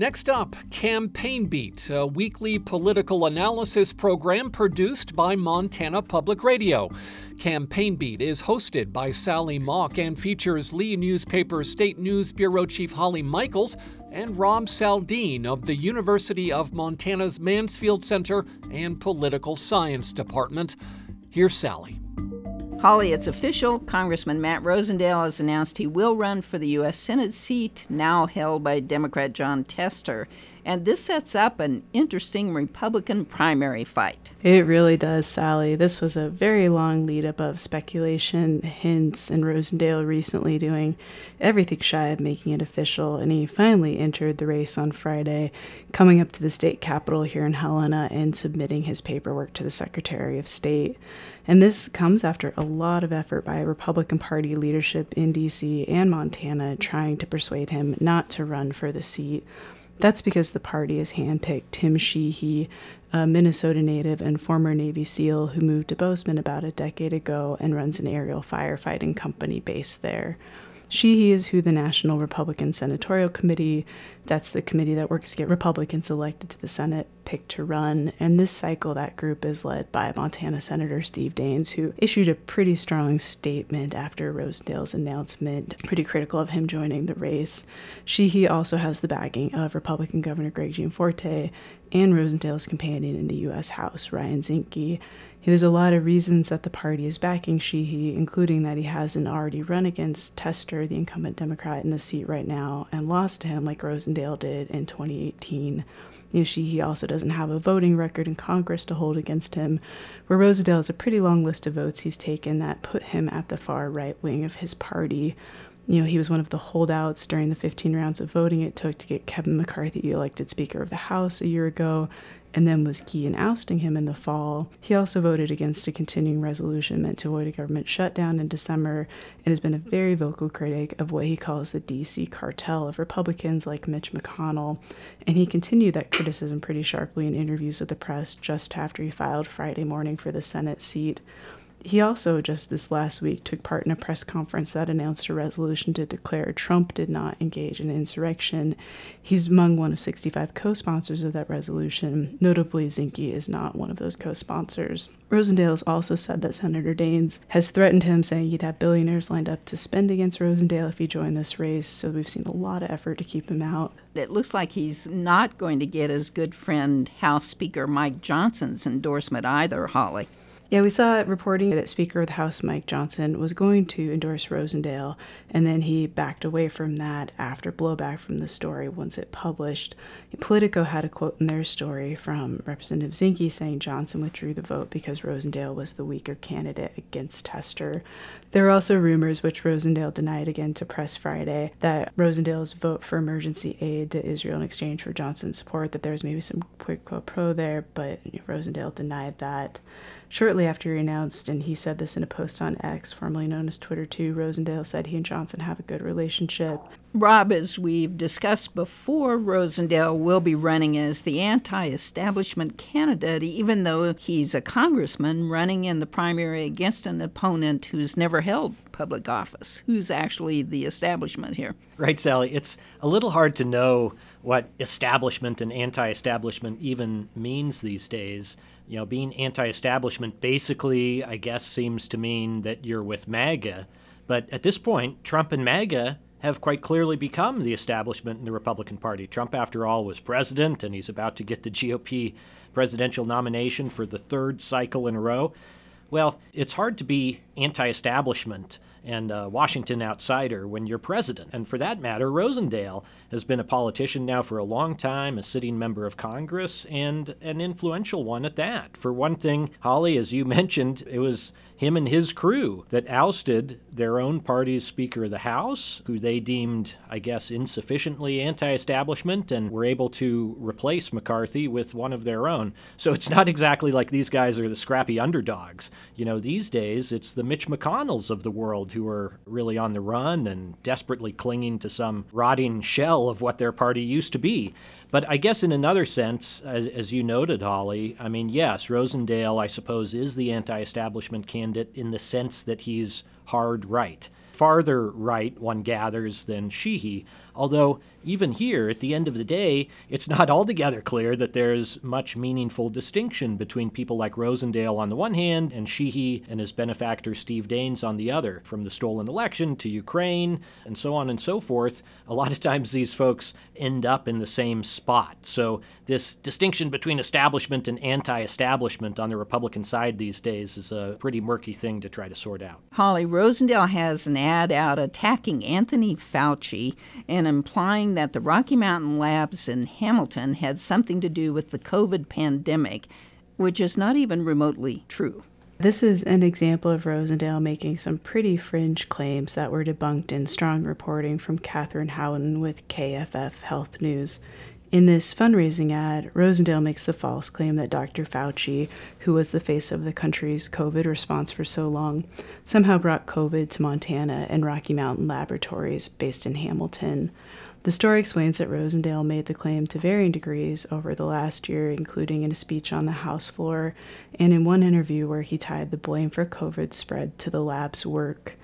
Next up, Campaign Beat, a weekly political analysis program produced by Montana Public Radio. Campaign Beat is hosted by Sally Mauk and features Lee Newspaper State News Bureau Chief Holly Michels and Rob Saldin of the University of Montana's Mansfield Center and Political Science Department. Here's Sally. Holly, it's official. Congressman Matt Rosendale has announced he will run for the U.S. Senate seat now held by Democrat Jon Tester. And this sets up an interesting Republican primary fight. It really does, Sally. This was a very long lead up of speculation, hints, and Rosendale recently doing everything shy of making it official. And he finally entered the race on Friday, coming up to the state capitol here in Helena and submitting his paperwork to the Secretary of State. And this comes after a lot of effort by Republican Party leadership in DC and Montana trying to persuade him not to run for the seat. That's because the party has handpicked Tim Sheehy, a Minnesota native and former Navy SEAL who moved to Bozeman about a decade ago and runs an aerial firefighting company based there. Sheehy is who the National Republican Senatorial Committee, that's the committee that works to get Republicans elected to the Senate, picked to run. And this cycle, that group is led by Montana Senator Steve Daines, who issued a pretty strong statement after Rosendale's announcement, pretty critical of him joining the race. Sheehy also has the backing of Republican Governor Greg Gianforte and Rosendale's companion in the U.S. House, Ryan Zinke. There's a lot of reasons that the party is backing Sheehy, including that he hasn't already run against Tester, the incumbent Democrat, in the seat right now, and lost to him like Rosendale did in 2018. You know, Sheehy also doesn't have a voting record in Congress to hold against him, where Rosendale has a pretty long list of votes he's taken that put him at the far right wing of his party. You know, he was one of the holdouts during the 15 rounds of voting it took to get Kevin McCarthy elected Speaker of the House a year ago, and then was key in ousting him in the fall. He also voted against a continuing resolution meant to avoid a government shutdown in December and has been a very vocal critic of what he calls the DC cartel of Republicans like Mitch McConnell. And he continued that criticism pretty sharply in interviews with the press just after he filed Friday morning for the Senate seat. He also, just this last week, took part in a press conference that announced a resolution to declare Trump did not engage in insurrection. He's among one of 65 co sponsors of that resolution. Notably, Zinke is not one of those co sponsors. Rosendale has also said that Senator Daines has threatened him, saying he'd have billionaires lined up to spend against Rosendale if he joined this race, so we've seen a lot of effort to keep him out. It looks like he's not going to get his good friend House Speaker Mike Johnson's endorsement either, Holly. Yeah, we saw reporting that Speaker of the House Mike Johnson was going to endorse Rosendale, and then he backed away from that after blowback from the story once it published. Politico had a quote in their story from Representative Zinke saying Johnson withdrew the vote because Rosendale was the weaker candidate against Tester. There were also rumors, which Rosendale denied again to Press Friday, that Rosendale's vote for emergency aid to Israel in exchange for Johnson's support, that there was maybe some quid pro quo there, but Rosendale denied that. Shortly after he announced, and he said this in a post on X, formerly known as Twitter 2, Rosendale said he and Johnson have a good relationship. Rob, as we've discussed before, Rosendale will be running as the anti establishment candidate, even though he's a congressman running in the primary against an opponent who's never held public office. Who's actually the establishment here? Right, Sally. It's a little hard to know what establishment and anti establishment even means these days you know, being anti establishment basically, I guess, seems to mean that you're with MAGA. But at this point, Trump and MAGA have quite clearly become the establishment in the Republican Party. Trump, after all, was president, and he's about to get the GOP presidential nomination for the third cycle in a row. Well, it's hard to be anti establishment and a Washington outsider when you're president. And for that matter, Rosendale has been a politician now for a long time, a sitting member of Congress, and an influential one at that. For one thing, Holly, as you mentioned, it was him and his crew that ousted their own party's Speaker of the House, who they deemed, I guess, insufficiently anti establishment, and were able to replace McCarthy with one of their own. So it's not exactly like these guys are the scrappy underdogs. You know, these days it's the Mitch McConnells of the world who are really on the run and desperately clinging to some rotting shell of what their party used to be. But I guess in another sense, as, as, you noted, Holly, I mean, yes, Rosendale, I suppose, is the anti establishment candidate in the sense that he's hard right. farther right, one gathers, than Sheehy. Although, even here, at the end of the day, it's not altogether clear that there's much meaningful distinction between people like Rosendale on the one hand and Sheehy and his benefactor Steve Daines on the other. From the stolen election to Ukraine and so on and so forth, a lot of times these folks end up in the same spot. So, this distinction between establishment and anti establishment on the Republican side these days is a pretty murky thing to try to sort out. Holly Rosendale has an ad out attacking Anthony Fauci and implying that the Rocky Mountain Labs in Hamilton had something to do with the COVID pandemic, which is not even remotely true. This is an example of Rosendale making some pretty fringe claims that were debunked in strong reporting from Katheryn Houghton with KFF Health News. In this fundraising ad, Rosendale makes the false claim that Dr. Fauci, who was the face of the country's COVID response for so long, somehow brought COVID to Montana and Rocky Mountain Laboratories based in Hamilton. The story explains that Rosendale made the claim to varying degrees over the last year, including in a speech on the House floor and in one interview where he tied the blame for COVID spread to the lab's work.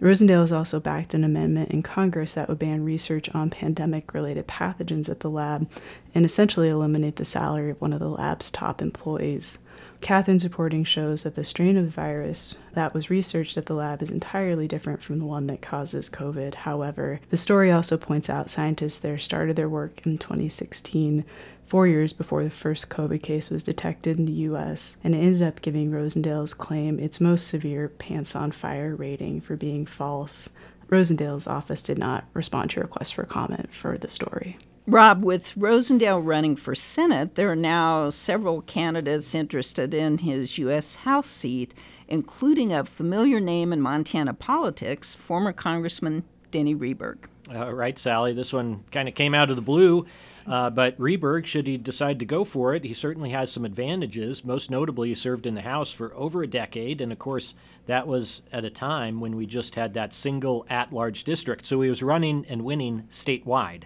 Rosendale has also backed an amendment in Congress that would ban research on pandemic related pathogens at the lab and essentially eliminate the salary of one of the lab's top employees. Katheryn's reporting shows that the strain of the virus that was researched at the lab is entirely different from the one that causes COVID. However, the story also points out scientists there started their work in 2016 four years before the first COVID case was detected in the US, and it ended up giving Rosendale's claim its most severe pants on fire rating for being false. Rosendale's office did not respond to requests for comment for the story. Rob, with Rosendale running for Senate, there are now several candidates interested in his U.S. House seat, including a familiar name in Montana politics, former Congressman Denny Rehberg. Uh, right, Sally. This one kind of came out of the blue. Uh, but Rehberg, should he decide to go for it, he certainly has some advantages. Most notably, he served in the House for over a decade. And of course, that was at a time when we just had that single at large district. So he was running and winning statewide.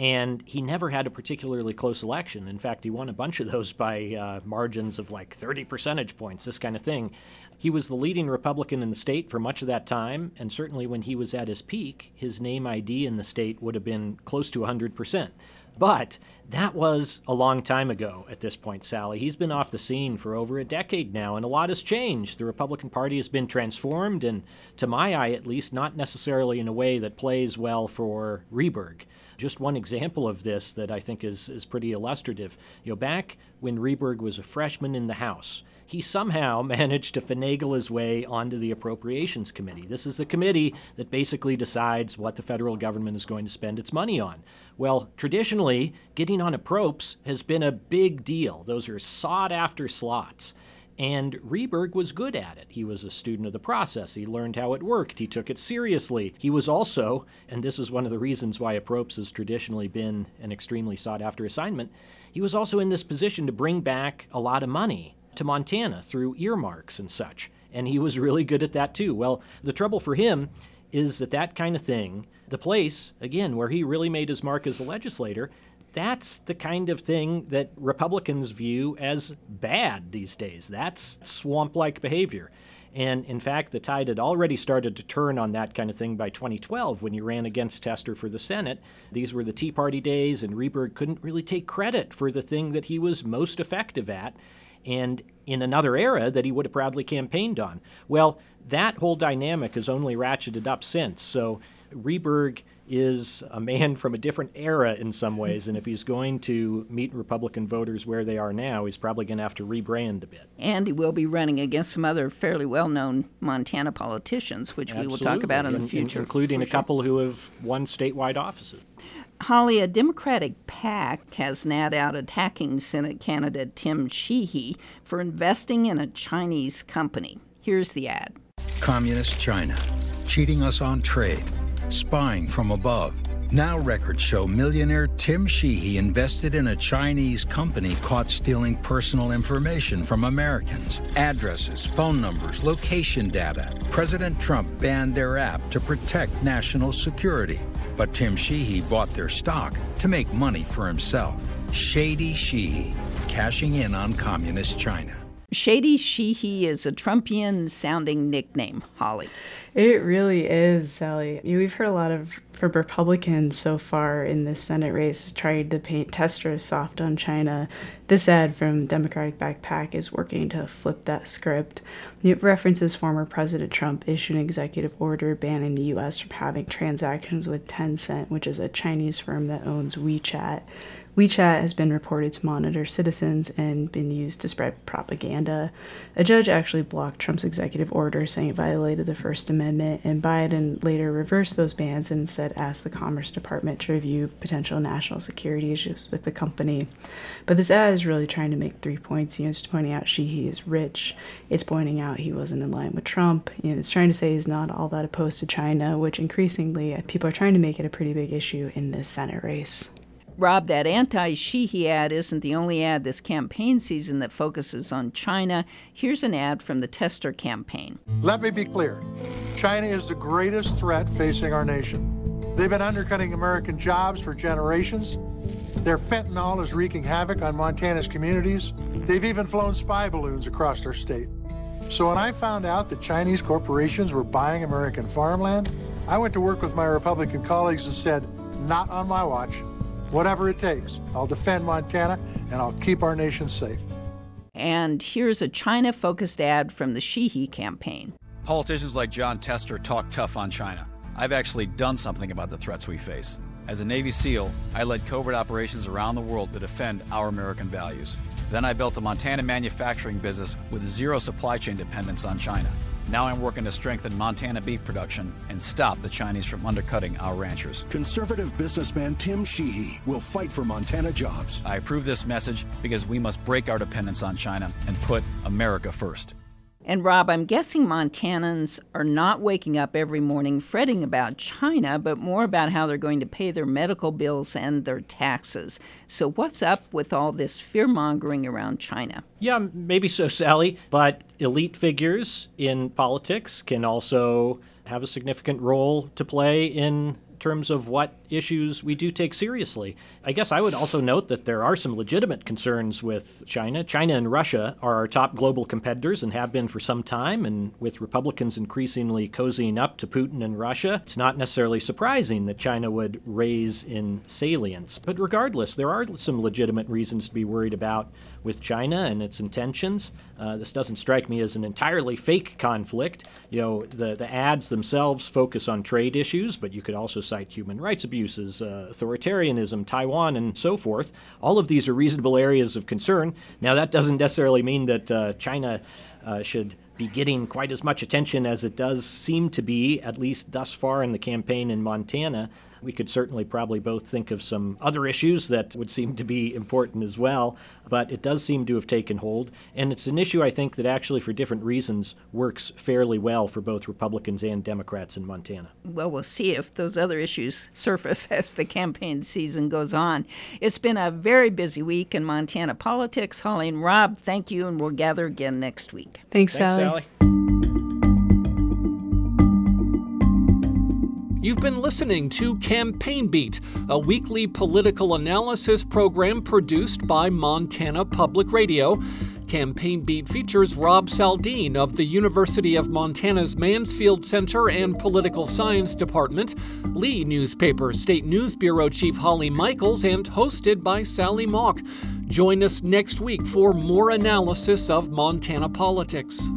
And he never had a particularly close election. In fact, he won a bunch of those by uh, margins of like 30 percentage points, this kind of thing. He was the leading Republican in the state for much of that time, and certainly when he was at his peak, his name ID in the state would have been close to 100%. But that was a long time ago at this point, Sally. He's been off the scene for over a decade now, and a lot has changed. The Republican Party has been transformed, and to my eye at least, not necessarily in a way that plays well for Rehberg. Just one example of this that I think is, is pretty illustrative. You know, back when Rehberg was a freshman in the House, he somehow managed to finagle his way onto the Appropriations Committee. This is the committee that basically decides what the federal government is going to spend its money on. Well, traditionally, getting on approps has been a big deal. Those are sought after slots. And Rehberg was good at it. He was a student of the process. He learned how it worked. He took it seriously. He was also, and this is one of the reasons why approps has traditionally been an extremely sought after assignment, he was also in this position to bring back a lot of money to Montana through earmarks and such. And he was really good at that too. Well, the trouble for him is that that kind of thing, the place, again, where he really made his mark as a legislator, that's the kind of thing that Republicans view as bad these days. That's swamp like behavior. And in fact, the tide had already started to turn on that kind of thing by 2012 when he ran against Tester for the Senate. These were the Tea Party days, and Rehberg couldn't really take credit for the thing that he was most effective at and in another era that he would have proudly campaigned on. Well, that whole dynamic has only ratcheted up since. So Rehberg is a man from a different era in some ways, and if he's going to meet Republican voters where they are now, he's probably going to have to rebrand a bit. And he will be running against some other fairly well known Montana politicians, which Absolutely. we will talk about in, in the future. In, including a sure. couple who have won statewide offices. Holly, a Democratic PAC has an ad out attacking Senate candidate Tim Sheehy for investing in a Chinese company. Here's the ad Communist China, cheating us on trade, spying from above. Now records show millionaire Tim Sheehy invested in a Chinese company caught stealing personal information from Americans. Addresses, phone numbers, location data. President Trump banned their app to protect national security. But Tim Sheehy bought their stock to make money for himself. Shady Sheehy, cashing in on communist China. Shady Sheehy is a Trumpian sounding nickname, Holly. It really is, Sally. We've heard a lot of from Republicans so far in this Senate race trying to paint Tester as soft on China. This ad from Democratic Backpack is working to flip that script. It references former President Trump issued an executive order banning the U.S. from having transactions with Tencent, which is a Chinese firm that owns WeChat. WeChat has been reported to monitor citizens and been used to spread propaganda. A judge actually blocked Trump's executive order saying it violated the First Amendment, and Biden later reversed those bans and instead asked the Commerce Department to review potential national security issues with the company. But this ad is really trying to make three points. You know, it's pointing out Sheehy is rich. It's pointing out he wasn't in line with Trump. You know, it's trying to say he's not all that opposed to China, which increasingly uh, people are trying to make it a pretty big issue in this Senate race. Rob, that anti Sheehy ad isn't the only ad this campaign season that focuses on China. Here's an ad from the Tester campaign. Let me be clear China is the greatest threat facing our nation. They've been undercutting American jobs for generations. Their fentanyl is wreaking havoc on Montana's communities. They've even flown spy balloons across our state. So when I found out that Chinese corporations were buying American farmland, I went to work with my Republican colleagues and said, not on my watch. Whatever it takes, I'll defend Montana and I'll keep our nation safe. And here's a China focused ad from the Sheehy campaign. Politicians like Jon Tester talk tough on China. I've actually done something about the threats we face. As a Navy SEAL, I led covert operations around the world to defend our American values. Then I built a Montana manufacturing business with zero supply chain dependence on China. Now I'm working to strengthen Montana beef production and stop the Chinese from undercutting our ranchers. Conservative businessman Tim Sheehy will fight for Montana jobs. I approve this message because we must break our dependence on China and put America first. And Rob, I'm guessing Montanans are not waking up every morning fretting about China, but more about how they're going to pay their medical bills and their taxes. So, what's up with all this fear mongering around China? Yeah, maybe so, Sally. But elite figures in politics can also have a significant role to play in terms of what issues we do take seriously. I guess I would also note that there are some legitimate concerns with China. China and Russia are our top global competitors and have been for some time, and with Republicans increasingly cozying up to Putin and Russia, it's not necessarily surprising that China would raise in salience. But regardless, there are some legitimate reasons to be worried about with China and its intentions. Uh, this doesn't strike me as an entirely fake conflict. You know, the, the ads themselves focus on trade issues, but you could also cite human rights abuses, uh, authoritarianism, Taiwan, and so forth. All of these are reasonable areas of concern. Now, that doesn't necessarily mean that uh, China uh, should be getting quite as much attention as it does seem to be, at least thus far in the campaign in Montana. We could certainly probably both think of some other issues that would seem to be important as well, but it does seem to have taken hold. And it's an issue, I think, that actually, for different reasons, works fairly well for both Republicans and Democrats in Montana. Well, we'll see if those other issues surface as the campaign season goes on. It's been a very busy week in Montana politics. Holly and Rob, thank you, and we'll gather again next week. Thanks, Thanks Sally. Sally. You've been listening to Campaign Beat, a weekly political analysis program produced by Montana Public Radio. Campaign Beat features Rob Saldin of the University of Montana's Mansfield Center and Political Science Department, Lee Newspaper State News Bureau Chief Holly Michels, and hosted by Sally Mauk. Join us next week for more analysis of Montana politics.